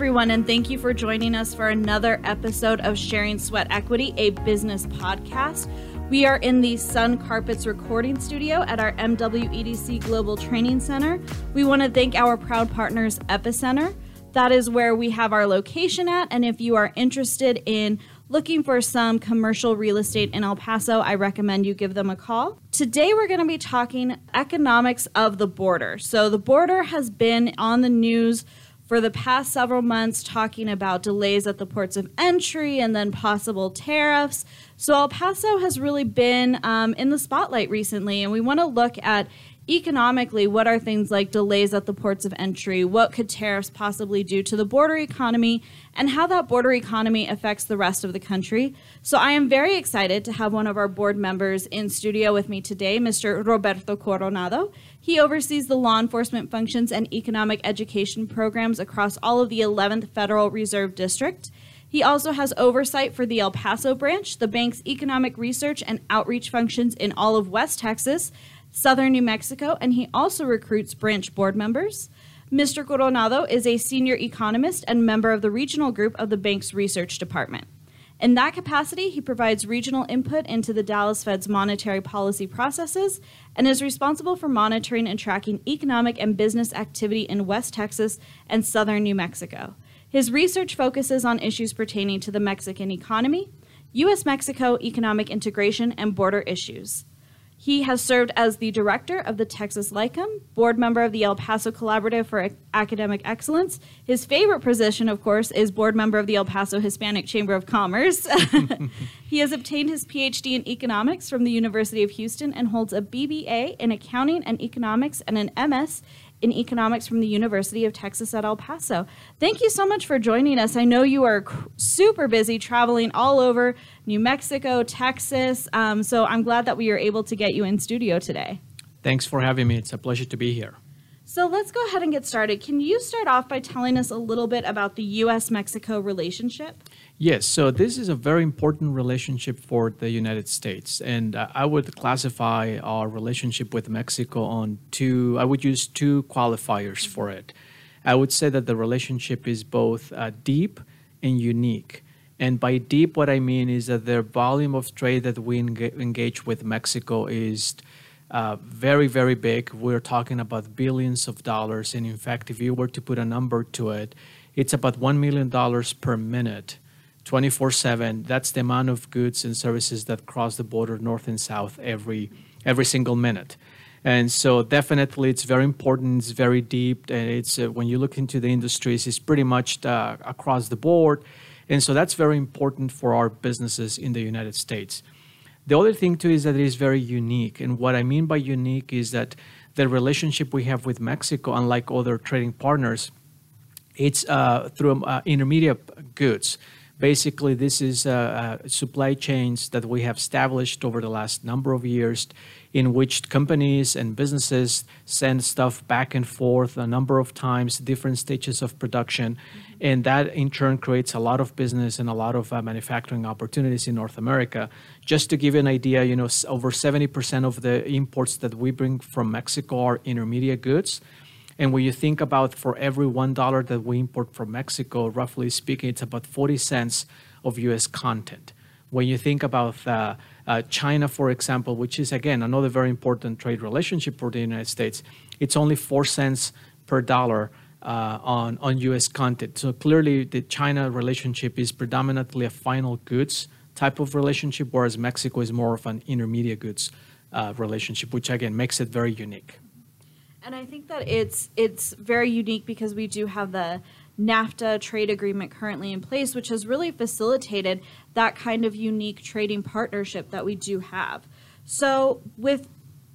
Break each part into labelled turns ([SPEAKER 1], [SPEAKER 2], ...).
[SPEAKER 1] everyone, and thank you for joining us for another episode of Sharing Sweat Equity, a business podcast. We are in the Sun Carpets recording studio at our MWEDC Global Training Center. We want to thank our proud partners, Epicenter. That is where we have our location at. And if you are interested in looking for some commercial real estate in El Paso, I recommend you give them a call. Today, we're going to be talking economics of the border. So, the border has been on the news for the past several months talking about delays at the ports of entry and then possible tariffs. So El Paso has really been um, in the spotlight recently, and we want to look at economically what are things like delays at the ports of entry, what could tariffs possibly do to the border economy, and how that border economy affects the rest of the country. So I am very excited to have one of our board members in studio with me today, Mr. Roberto Coronado. He oversees the law enforcement functions and economic education programs across all of the 11th Federal Reserve District. He also has oversight for the El Paso branch, the bank's economic research and outreach functions in all of West Texas, southern New Mexico, and he also recruits branch board members. Mr. Coronado is a senior economist and member of the regional group of the bank's research department. In that capacity, he provides regional input into the Dallas Fed's monetary policy processes and is responsible for monitoring and tracking economic and business activity in West Texas and southern New Mexico. His research focuses on issues pertaining to the Mexican economy, U.S. Mexico economic integration, and border issues. He has served as the director of the Texas Lyceum, board member of the El Paso Collaborative for Academic Excellence. His favorite position, of course, is board member of the El Paso Hispanic Chamber of Commerce. he has obtained his PhD in economics from the University of Houston and holds a BBA in accounting and economics and an MS in economics from the University of Texas at El Paso. Thank you so much for joining us. I know you are super busy traveling all over New Mexico, Texas. Um, so I'm glad that we are able to get you in studio today.
[SPEAKER 2] Thanks for having me. It's a pleasure to be here.
[SPEAKER 1] So let's go ahead and get started. Can you start off by telling us a little bit about the US Mexico relationship?
[SPEAKER 2] Yes, so this is a very important relationship for the United States. And I would classify our relationship with Mexico on two, I would use two qualifiers for it. I would say that the relationship is both uh, deep and unique. And by deep, what I mean is that the volume of trade that we engage with Mexico is uh, very, very big. We're talking about billions of dollars. And in fact, if you were to put a number to it, it's about $1 million per minute 24 7. That's the amount of goods and services that cross the border north and south every, every single minute. And so definitely it's very important, it's very deep, and it's uh, when you look into the industries, it's pretty much uh, across the board. And so that's very important for our businesses in the United States. The other thing too is that it is very unique. And what I mean by unique is that the relationship we have with Mexico, unlike other trading partners, it's uh, through uh, intermediate goods. Basically, this is uh, uh, supply chains that we have established over the last number of years in which companies and businesses send stuff back and forth a number of times, different stages of production. And that in turn creates a lot of business and a lot of uh, manufacturing opportunities in North America. Just to give you an idea, you know, over 70% of the imports that we bring from Mexico are intermediate goods. And when you think about for every one dollar that we import from Mexico, roughly speaking, it's about 40 cents of US content. When you think about uh, uh, China, for example, which is again another very important trade relationship for the United States, it's only four cents per dollar uh, on, on US content. So clearly, the China relationship is predominantly a final goods type of relationship, whereas Mexico is more of an intermediate goods uh, relationship, which again makes it very unique.
[SPEAKER 1] And I think that it's it's very unique because we do have the NAFTA trade agreement currently in place, which has really facilitated that kind of unique trading partnership that we do have. So, with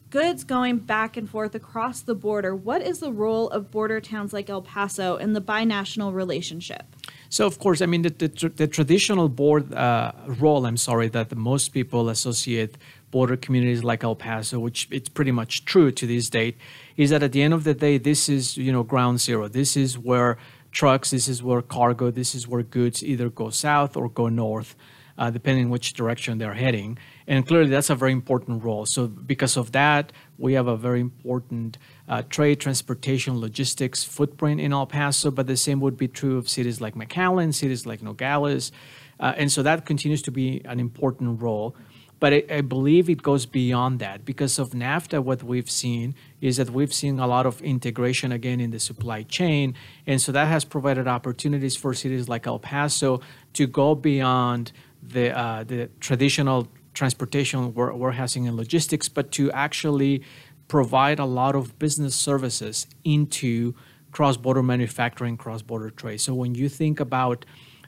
[SPEAKER 1] goods going back and forth across the border, what is the role of border towns like El Paso in the binational relationship?
[SPEAKER 2] So, of course, I mean, the, the, the traditional board uh, role, I'm sorry, that most people associate border communities like El Paso, which it's pretty much true to this date, is that at the end of the day, this is you know ground zero. This is where trucks, this is where cargo, this is where goods either go south or go north. uh, depending which direction they're heading. And clearly, that's a very important role. So, because of that, we have a very important uh, trade, transportation, logistics footprint in El Paso, but the same would be true of cities like McAllen, cities like Nogales. Uh, and so that continues to be an important role. But I, I, believe it goes beyond that. Because of NAFTA, what we've seen is that we've seen a lot of integration again in the supply chain. And so that has provided opportunities for cities like El Paso to go beyond the, uh, the traditional transportation, warehousing, and logistics, but to actually provide a lot of business services into cross-border manufacturing, cross-border trade. So when you think about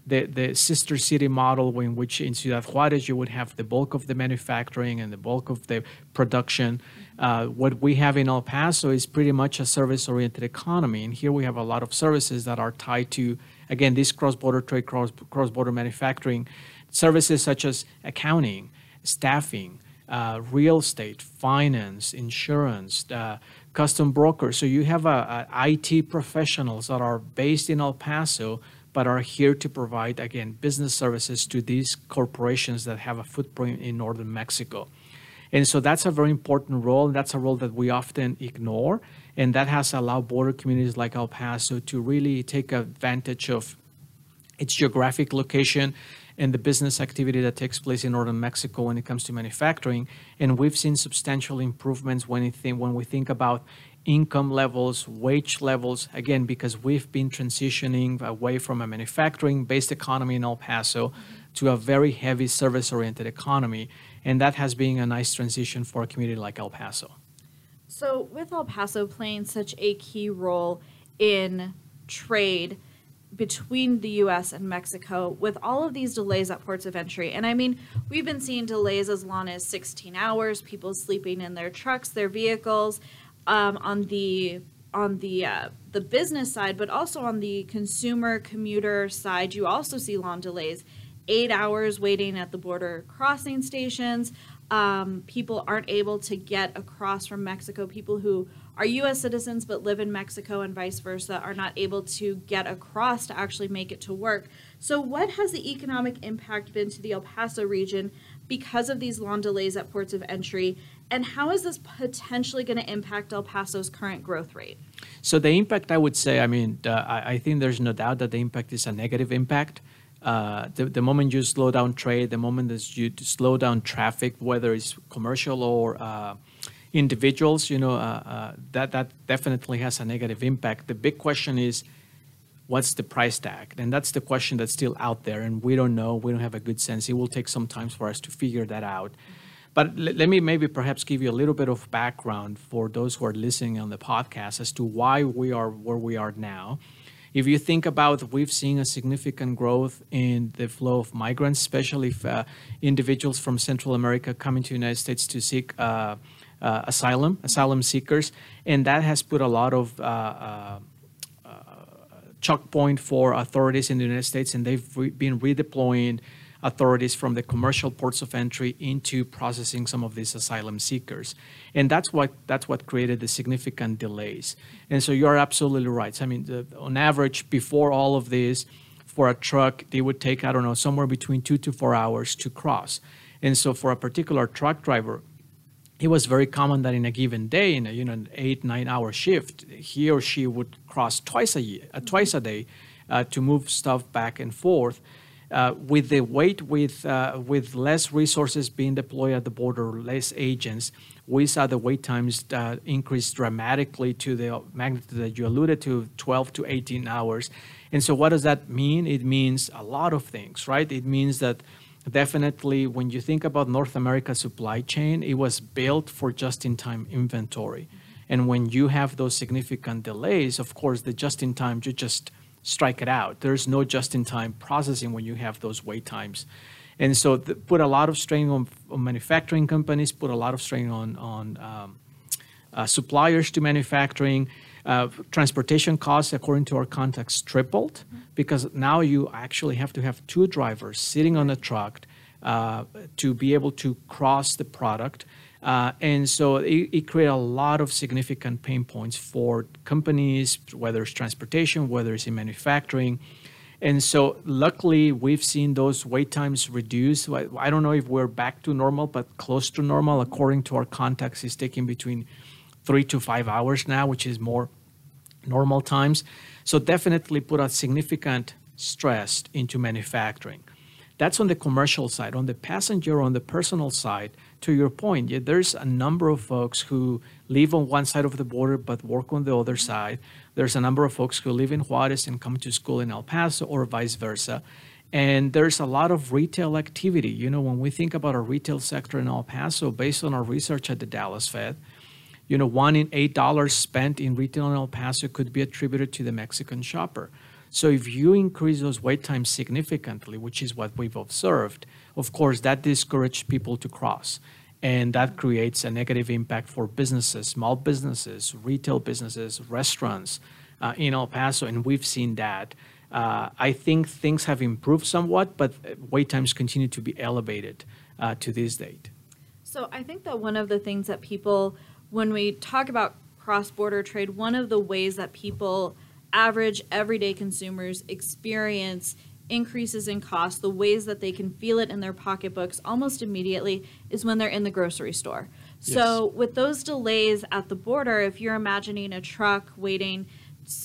[SPEAKER 2] the, the sister city model in which in Ciudad Juarez you would have the bulk of the manufacturing and the bulk of the production. Uh, what we have in El Paso is pretty much a service-oriented economy, and here we have a lot of services that are tied to, again, this cross-border trade, cross, cross-border manufacturing, services such as accounting, staffing, uh, real estate, finance, insurance, uh, custom brokers. So you have a, a IT professionals that are based in El Paso, but are here to provide again business services to these corporations that have a footprint in northern Mexico. And so that's a very important role. That's a role that we often ignore. And that has allowed border communities like El Paso to really take advantage of its geographic location and the business activity that takes place in northern Mexico when it comes to manufacturing. And we've seen substantial improvements when, think, when we think about income levels, wage levels, again, because we've been transitioning away from a manufacturing based economy in El Paso to a very heavy service oriented economy. And that has been a nice transition for a community like El Paso.
[SPEAKER 1] So, with El Paso playing such a key role in trade, between the US and Mexico with all of these delays at ports of entry. And I mean, we've been seeing delays as long as 16 hours, people sleeping in their trucks, their vehicles, um, on the on the uh, the business side, but also on the consumer commuter side, you also see long delays. Eight hours waiting at the border crossing stations. Um, people aren't able to get across from Mexico. People who are U.S. citizens but live in Mexico and vice versa are not able to get across to actually make it to work. So, what has the economic impact been to the El Paso region because of these long delays at ports of entry? And how is this potentially going to impact El Paso's current growth rate?
[SPEAKER 2] So, the impact, I would say, I mean, uh, I, I, think there's no doubt that the impact is a negative impact. Uh, the, the moment you slow down trade, the moment that you slow down traffic, whether it's commercial or uh, individuals, you know, uh, uh, that that definitely has a negative impact. The big question is, what's the price tag? And that's the question that's still out there, and we don't know. We don't have a good sense. It will take some time for us to figure that out. But let me maybe perhaps give you a little bit of background for those who are listening on the podcast as to why we are where we are now. If you think about, we've seen a significant growth in the flow of migrants, especially if, uh, individuals from Central America coming to the United States to seek uh, uh, asylum, asylum seekers, and that has put a lot of uh, uh, uh choke point for authorities in the United States, and they've re- been redeploying authorities from the commercial ports of entry into processing some of these asylum seekers, and that's what that's what created the significant delays. And so you are absolutely right. I mean, the, on average, before all of this, for a truck, they would take I don't know somewhere between two to four hours to cross. And so for a particular truck driver, it was very common that in a given day, in a you know an eight nine hour shift, he or she would cross twice a year, uh, twice a day, uh, to move stuff back and forth. Uh, with the wait, with uh, with less resources being deployed at the border, less agents, we saw the wait times uh, increase dramatically to the magnitude that you alluded to, 12 to 18 hours. And so, what does that mean? It means a lot of things, right? It means that definitely when you think about North America supply chain, it was built for just-in-time inventory. And when you have those significant delays, of course, the just-in-time, you just strike it out. There's no just-in-time processing when you have those wait times. And so put a lot of strain on, on, manufacturing companies, put a lot of strain on, on um, uh, suppliers to manufacturing. Uh, transportation costs, according to our contacts, tripled mm-hmm. because now you actually have to have two drivers sitting on a truck uh, to be able to cross the product. Uh, and so it, it created a lot of significant pain points for companies, whether it's transportation, whether it's in manufacturing. And so, luckily, we've seen those wait times reduce. I I don't know if we're back to normal, but close to normal, according to our contacts, is taking between three to five hours now, which is more normal times. So, definitely put a significant stress into manufacturing. That's on the commercial side. On the passenger, on the personal side, to your point, yeah, there's a number of folks who live on one side of the border but work on the other side. There's a number of folks who live in Juarez and come to school in El Paso or vice versa. And there's a lot of retail activity. You know, when we think about our retail sector in El Paso, based on our research at the Dallas Fed, you know, one in eight dollars spent in retail in El Paso could be attributed to the Mexican shopper. So if you increase those wait times significantly, which is what we've observed, of course, that discourages people to cross. And that creates a negative impact for businesses, small businesses, retail businesses, restaurants uh, in El Paso, and we've seen that. Uh, I think things have improved somewhat, but wait times continue to be elevated uh, to this date.
[SPEAKER 1] So I think that one of the things that people, when we talk about cross border trade, one of the ways that people average everyday consumers experience increases in cost, the ways that they can feel it in their pocketbooks almost immediately is when they're in the grocery store. Yes. So, with those delays at the border, if you're imagining a truck waiting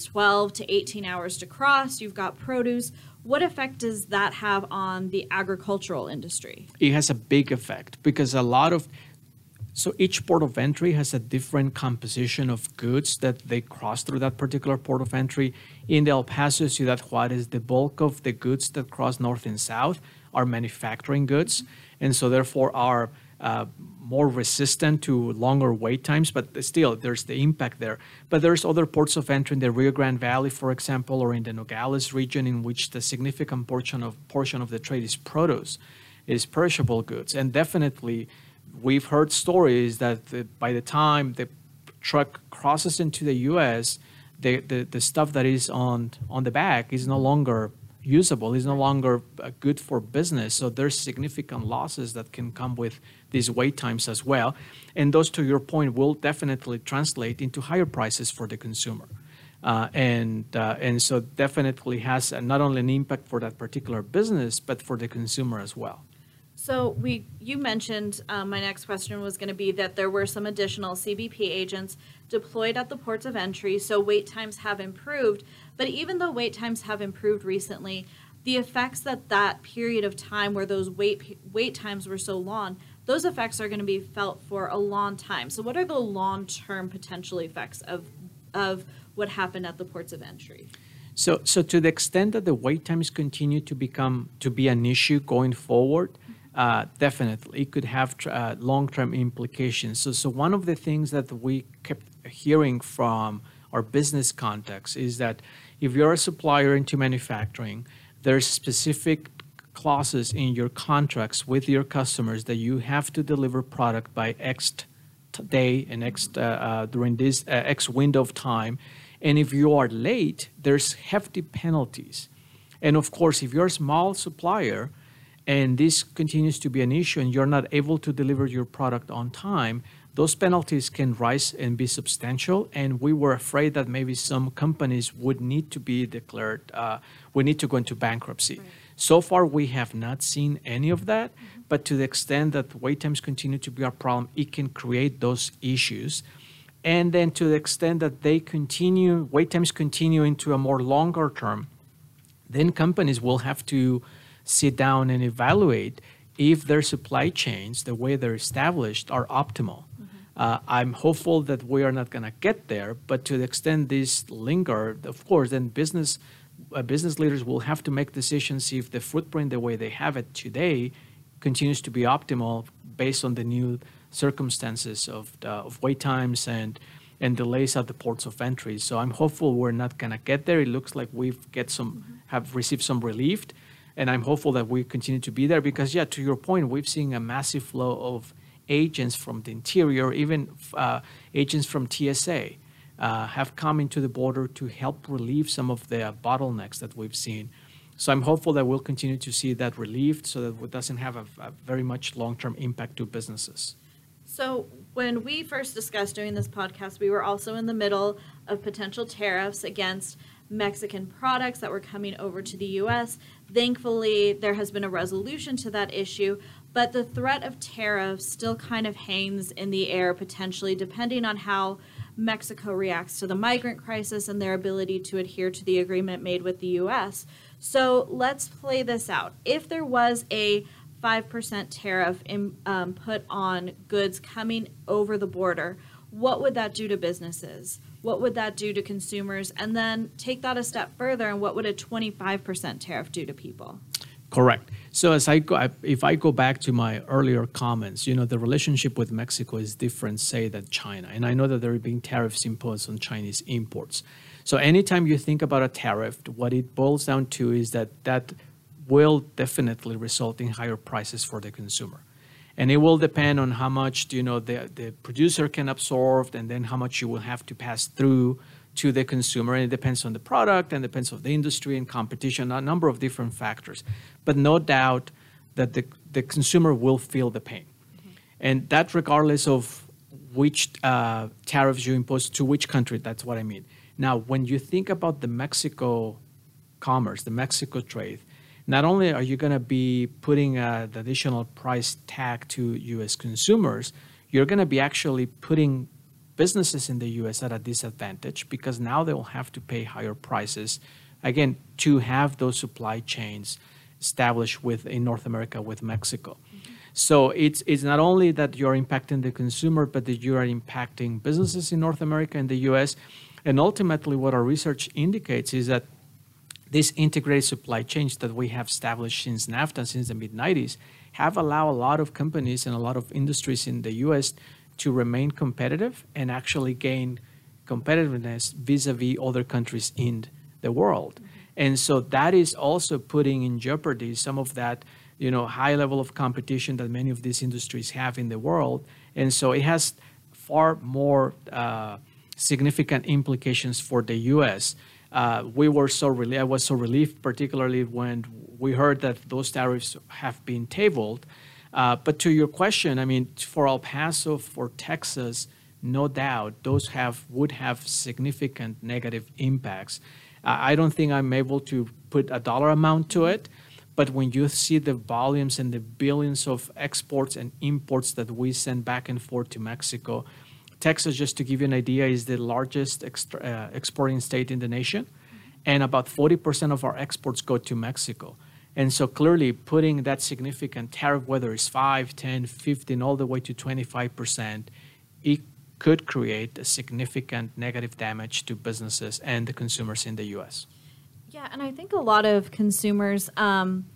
[SPEAKER 1] 12 to 18 hours to cross, you've got produce. What effect does that have on the agricultural industry?
[SPEAKER 2] It has a big effect because a lot of so each port of entry has a different composition of goods that they cross through that particular port of entry. In the El Paso, Ciudad Juarez, the bulk of the goods that cross north and south are manufacturing goods, and so therefore are uh, more resistant to longer wait times. But still, there's the impact there. But there's other ports of entry in the Rio Grande Valley, for example, or in the Nogales region, in which the significant portion of portion of the trade is produce, is perishable goods, and definitely we've heard stories that the, by the time the truck crosses into the U.S., the, the, the stuff that is on on the back is no longer usable, is no longer uh, good for business. So there's significant losses that can come with these wait times as well, and those, to your point, will definitely translate into higher prices for the consumer. Uh, and uh, and so definitely has not only an impact for that particular business, but for the consumer as well.
[SPEAKER 1] So we, you mentioned, um, my next question was going to be that there were some additional CBP agents deployed at the ports of entry, so wait times have improved. But even though wait times have improved recently, the effects that that period of time where those wait wait times were so long, those effects are going to be felt for a long time. So what are the long-term potential effects of of what happened at the ports of entry?
[SPEAKER 2] So, so to the extent that the wait times continue to become to be an issue going forward, uh, definitely, it could have uh, long-term implications. So, so one of the things that we kept hearing from our business contacts is that if you're a supplier into manufacturing, there's specific clauses in your contracts with your customers that you have to deliver product by X day and X uh, uh, during this uh, X window of time. And if you are late, there's hefty penalties. And of course, if you're a small supplier, and this continues to be an issue and you're not able to deliver your product on time, those penalties can rise and be substantial. And we were afraid that maybe some companies would need to be declared, uh, we need to go into bankruptcy. Right. So far, we have not seen any of that, mm-hmm. but to the extent that wait times continue to be a problem, it can create those issues. And then to the extent that they continue, wait times continue into a more longer term, then companies will have to sit down and evaluate if their supply chains, the way they're established, are optimal. Mm-hmm. Uh, I'm hopeful that we are not going to get there, but to the extent these linger, of course, then business uh, business leaders will have to make decisions if the footprint, the way they have it today, continues to be optimal based on the new circumstances of, the, of wait times and and delays at the ports of entry. So I'm hopeful we're not going to get there. It looks like we've get some mm-hmm. have received some relief and I'm hopeful that we continue to be there because, yeah, to your point, we've seen a massive flow of agents from the interior, even uh, agents from TSA, uh, have come into the border to help relieve some of the bottlenecks that we've seen. So I'm hopeful that we'll continue to see that relieved so that it doesn't have a, a very much long-term impact to businesses.
[SPEAKER 1] So when we first discussed doing this podcast, we were also in the middle of potential tariffs against Mexican products that were coming over to the US. Thankfully, there has been a resolution to that issue, but the threat of tariffs still kind of hangs in the air potentially, depending on how Mexico reacts to the migrant crisis and their ability to adhere to the agreement made with the US. So let's play this out. If there was a 5% tariff in, um, put on goods coming over the border, what would that do to businesses? What would that do to consumers? And then take that a step further, and what would a 25% tariff do to people?
[SPEAKER 2] Correct. So as I go, if I go back to my earlier comments, you know, the relationship with Mexico is different, say, than China. And I know that there are being tariffs imposed on Chinese imports. So anytime you think about a tariff, what it boils down to is that that will definitely result in higher prices for the consumer. And it will depend on how much you know the, the producer can absorb and then how much you will have to pass through to the consumer. And it depends on the product and depends on the industry and competition, a number of different factors. But no doubt that the, the consumer will feel the pain. Mm-hmm. And that regardless of which uh, tariffs you impose to which country, that's what I mean. Now, when you think about the Mexico commerce, the Mexico trade, not only are you going to be putting uh, the additional price tag to U.S. consumers, you're going to be actually putting businesses in the U.S. at a disadvantage because now they will have to pay higher prices, again, to have those supply chains established with in North America with Mexico. Mm-hmm. So it's it's not only that you're impacting the consumer, but that you are impacting businesses in North America and the U.S. And ultimately, what our research indicates is that these integrated supply chains that we have established since NAFTA, since the mid 90s, have allowed a lot of companies and a lot of industries in the US to remain competitive and actually gain competitiveness vis a vis other countries in the world. And so that is also putting in jeopardy some of that you know, high level of competition that many of these industries have in the world. And so it has far more uh, significant implications for the US uh, we were so relieved. I was so relieved, particularly when we heard that those tariffs have been tabled. Uh, but to your question, I mean, for El Paso, for Texas, no doubt those have would have significant negative impacts. Uh, I don't think I'm able to put a dollar amount to it, but when you see the volumes and the billions of exports and imports that we send back and forth to Mexico, Texas, just to give you an idea, is the largest extra, uh, exporting state in the nation, and about 40% of our exports go to Mexico. And so clearly putting that significant tariff, whether it's 5, 10, 15, all the way to 25%, it could create a significant negative damage to businesses and the consumers in the U.S.
[SPEAKER 1] Yeah, and I think a lot of consumers, um,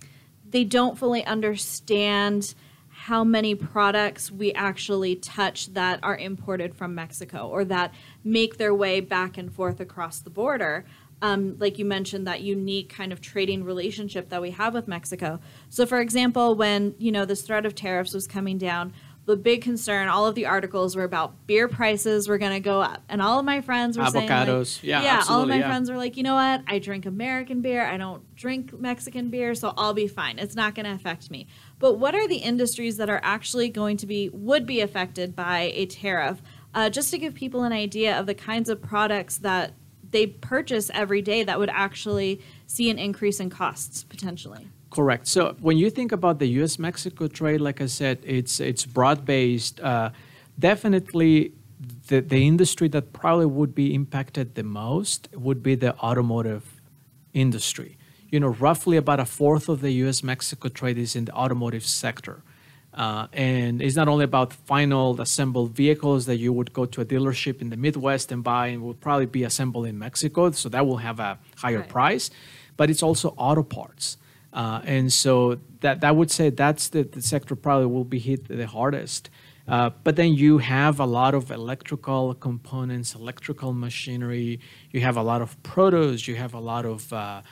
[SPEAKER 1] they don't fully understand – how many products we actually touch that are imported from Mexico or that make their way back and forth across the border. Um, like you mentioned, that unique kind of trading relationship that we have with Mexico. So, for example, when you know this threat of tariffs was coming down, the big concern, all of the articles were about beer prices were going to go up, and all of my friends were
[SPEAKER 2] avocados.
[SPEAKER 1] saying,
[SPEAKER 2] like, yeah,
[SPEAKER 1] yeah, all of my
[SPEAKER 2] yeah.
[SPEAKER 1] friends were like, you know what? I drink American beer. I don't drink Mexican beer, so I'll be fine. It's not going to affect me. But what are the industries that are actually going to be would be affected by a tariff? Uh, just to give people an idea of the kinds of products that they purchase every day that would actually see an increase in costs potentially.
[SPEAKER 2] Correct. So when you think about the U.S.-Mexico trade, like I said, it's it's broad-based. Uh, definitely, the the industry that probably would be impacted the most would be the automotive industry. You know, roughly about a fourth of the U.S.-Mexico trade is in the automotive sector. Uh, and it's not only about final assembled vehicles that you would go to a dealership in the Midwest and buy and would probably be assembled in Mexico, so that will have a higher right. price, but it's also auto parts. Uh, and so that that would say that's the, the sector probably will be hit the hardest. Uh, but then you have a lot of electrical components, electrical machinery. You have a lot of produce. You have a lot of uh,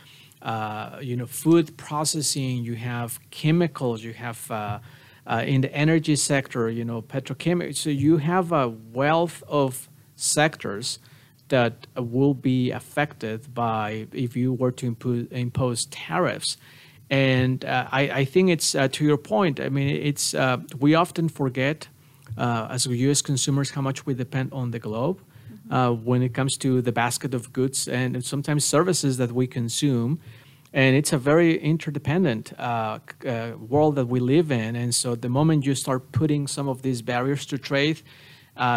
[SPEAKER 2] uh you know food processing. You have chemicals. You have uh, uh, in the energy sector, you know petrochemical. So you have a wealth of sectors that will be affected by if you were to impo- impose tariffs. And uh, I, I, think it's uh, to your point. I mean, it's uh, we often forget uh, as U.S. consumers how much we depend on the globe. Mm-hmm. when it comes to the basket of goods and sometimes services that we consume. And it's a very interdependent uh, world that we live in. And so the moment you start putting some of these barriers to trade,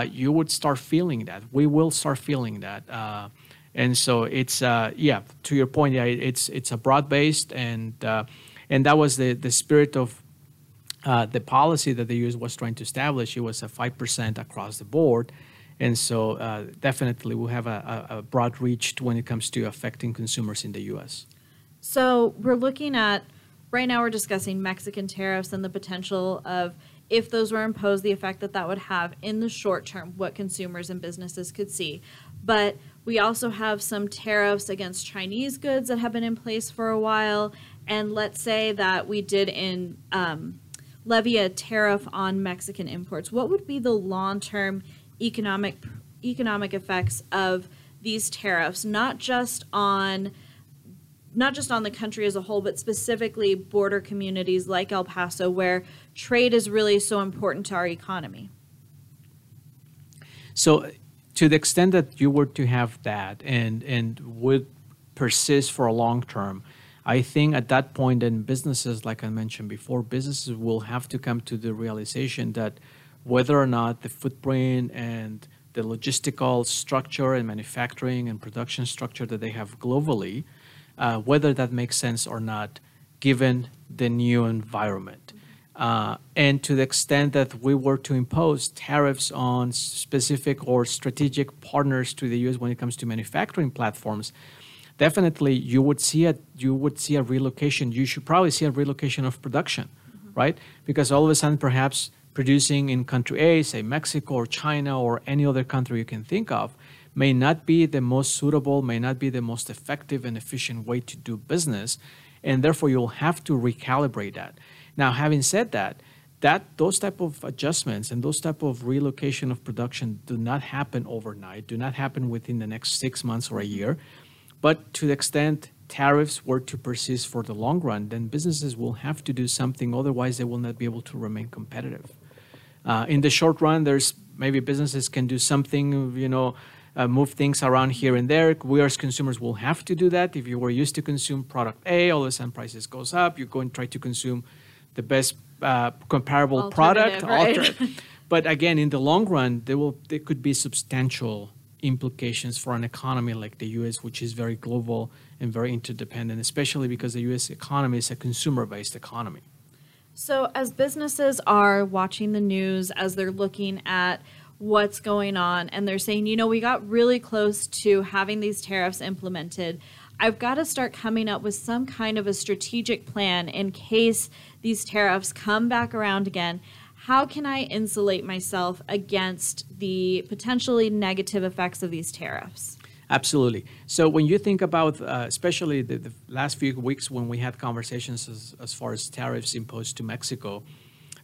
[SPEAKER 2] you would start feeling that. We will start feeling that. Uh, and so it's uh, yeah. To your point, yeah, it's it's a broad based and uh, and that was the the spirit of the policy that the U.S. was trying to establish. It was a five percent across the board, and so uh, definitely we'll have a, a, broad reach when it comes to affecting consumers in the U.S.
[SPEAKER 1] So we're looking at right now we're discussing Mexican tariffs and the potential of if those were imposed, the effect that that would have in the short term, what consumers and businesses could see. But we also have some tariffs against Chinese goods that have been in place for a while. And let's say that we did in um, levy a tariff on Mexican imports. What would be the long term economic economic effects of these tariffs, not just on not just on the country as a whole, but specifically border communities like El Paso, where trade is really so important to our economy.
[SPEAKER 2] So, to the extent that you were to have that and and would persist for a long term, I think at that point, then businesses, like I mentioned before, businesses will have to come to the realization that whether or not the footprint and the logistical structure and manufacturing and production structure that they have globally, uh, whether that makes sense or not, given the new environment. Uh, and to the extent that we were to impose tariffs on specific or strategic partners to the U.S. when it comes to manufacturing platforms, definitely you would see a you would see a relocation. You should probably see a relocation of production, mm-hmm. right? Because all of a sudden, perhaps producing in country A, say Mexico or China or any other country you can think of, may not be the most suitable, may not be the most effective and efficient way to do business, and therefore you'll have to recalibrate that. Now, having said that, that those type of adjustments and those type of relocation of production do not happen overnight, do not happen within the next six months or a year. But to the extent tariffs were to persist for the long run, then businesses will have to do something, otherwise they will not be able to remain competitive. Uh, in the short run, there's maybe businesses can do something, you know, uh, move things around here and there. We as consumers will have to do that. If you were used to consume product A, all of a sudden prices goes up. You go and try to consume the best uh, comparable product.
[SPEAKER 1] Right?
[SPEAKER 2] but again, in the long run, there will there could be substantial implications for an economy like the U.S., which is very global and very interdependent, especially because the U.S. economy is a consumer-based economy.
[SPEAKER 1] So, as businesses are watching the news, as they're looking at what's going on, and they're saying, you know, we got really close to having these tariffs implemented, I've got to start coming up with some kind of a strategic plan in case these tariffs come back around again. How can I insulate myself against the potentially negative effects of these tariffs?
[SPEAKER 2] Absolutely. So when you think about, uh, especially the, the, last few weeks when we had conversations as, as far as tariffs imposed to Mexico,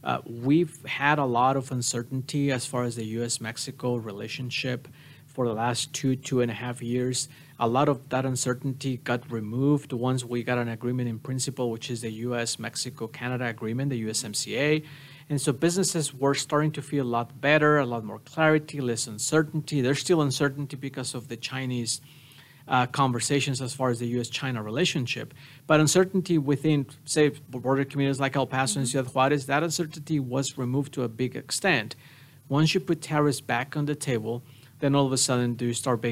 [SPEAKER 2] uh, we've had a lot of uncertainty as far as the U.S.-Mexico relationship for the last two, two and a half years. A lot of that uncertainty got removed once we got an agreement in principle, which is the U.S.-Mexico-Canada agreement, the USMCA. And so businesses were starting to feel a lot better, a lot more clarity, less uncertainty. There's still uncertainty because of the Chinese uh, conversations as far as the U.S. China relationship. But uncertainty within, say, border communities like El Paso mm-hmm. and Ciudad Juarez, that uncertainty was removed to a big extent. Once you put tariffs back on the table, then all of a sudden do you start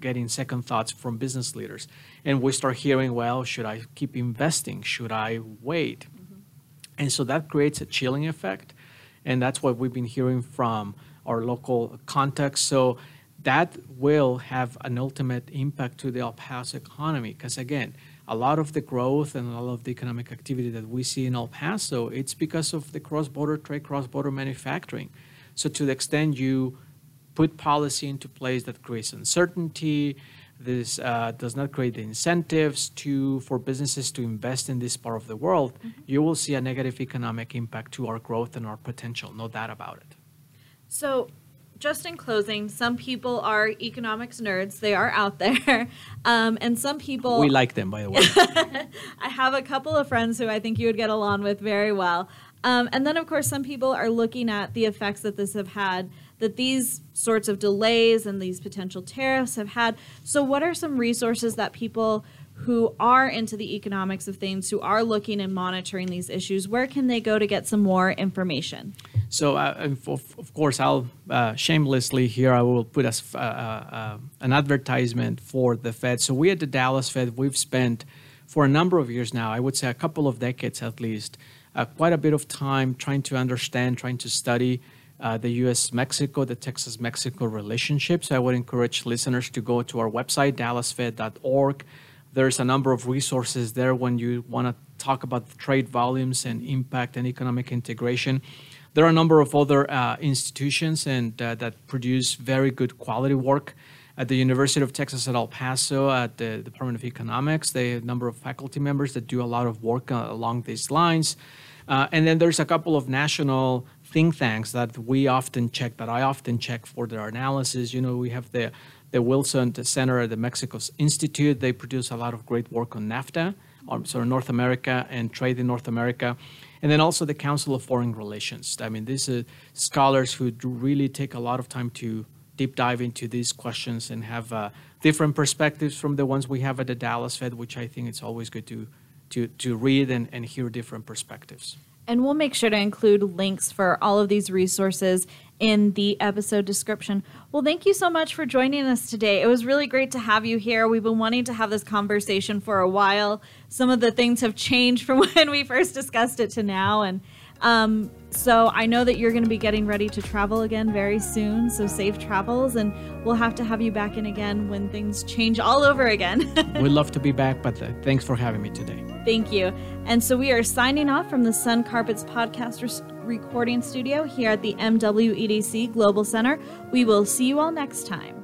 [SPEAKER 2] getting second thoughts from business leaders. And we start hearing, well, should I keep investing? Should I wait? And so that creates a chilling effect. And that's what we've been hearing from our local contacts. So that will have an ultimate impact to the El Paso economy. Because again, a lot of the growth and a lot of the economic activity that we see in El Paso, it's because of the cross-border trade, cross-border manufacturing. So to the extent you put policy into place that creates uncertainty, this uh, does not create the incentives to for businesses to invest in this part of the world, mm-hmm. you will see a negative economic impact to our growth and our potential. No doubt about it.
[SPEAKER 1] So, just in closing, some people are economics nerds. They are out there. Um, and some people.
[SPEAKER 2] We like them, by the way.
[SPEAKER 1] I have a couple of friends who I think you would get along with very well. Um, and then, of course, some people are looking at the effects that this have had that these sorts of delays and these potential tariffs have had. So, what are some resources that people who are into the economics of things, who are looking and monitoring these issues, where can they go to get some more information?
[SPEAKER 2] So, uh, of, course, I'll uh, shamelessly here, I will put us uh, uh, an advertisement for the Fed. So, we at the Dallas Fed, we've spent for a number of years now, I would say a couple of decades at least, uh, quite a bit of time trying to understand, trying to study uh, the US Mexico, the Texas Mexico relationship. So I would encourage listeners to go to our website, dallasfed.org. There's a number of resources there when you want to talk about trade volumes and impact and economic integration. There are a number of other uh, institutions and uh, that produce very good quality work. At the University of Texas at El Paso, at the Department of Economics, they have a number of faculty members that do a lot of work uh, along these lines. Uh, and then there's a couple of national think tanks that we often check, that I often check for their analysis. You know, we have the the Wilson Center at the Mexico Institute. They produce a lot of great work on NAFTA, or sort of North America and trade in North America. And then also the Council of Foreign Relations. I mean, these are scholars who really take a lot of time to deep dive into these questions and have uh, different perspectives from the ones we have at the Dallas Fed, which I think it's always good to to, to read and, and hear different perspectives.
[SPEAKER 1] And we'll make sure to include links for all of these resources in the episode description. Well, thank you so much for joining us today. It was really great to have you here. We've been wanting to have this conversation for a while. Some of the things have changed from when we first discussed it to now. And um, so I know that you're going to be getting ready to travel again very soon. So safe travels, and we'll have to have you back in again when things change all over again.
[SPEAKER 2] We'd love to be back, but uh, thanks for having me today.
[SPEAKER 1] Thank you. And so we are signing off from the Sun Carpets podcast recording studio here at the MWEDC Global Center. We will see you all next time.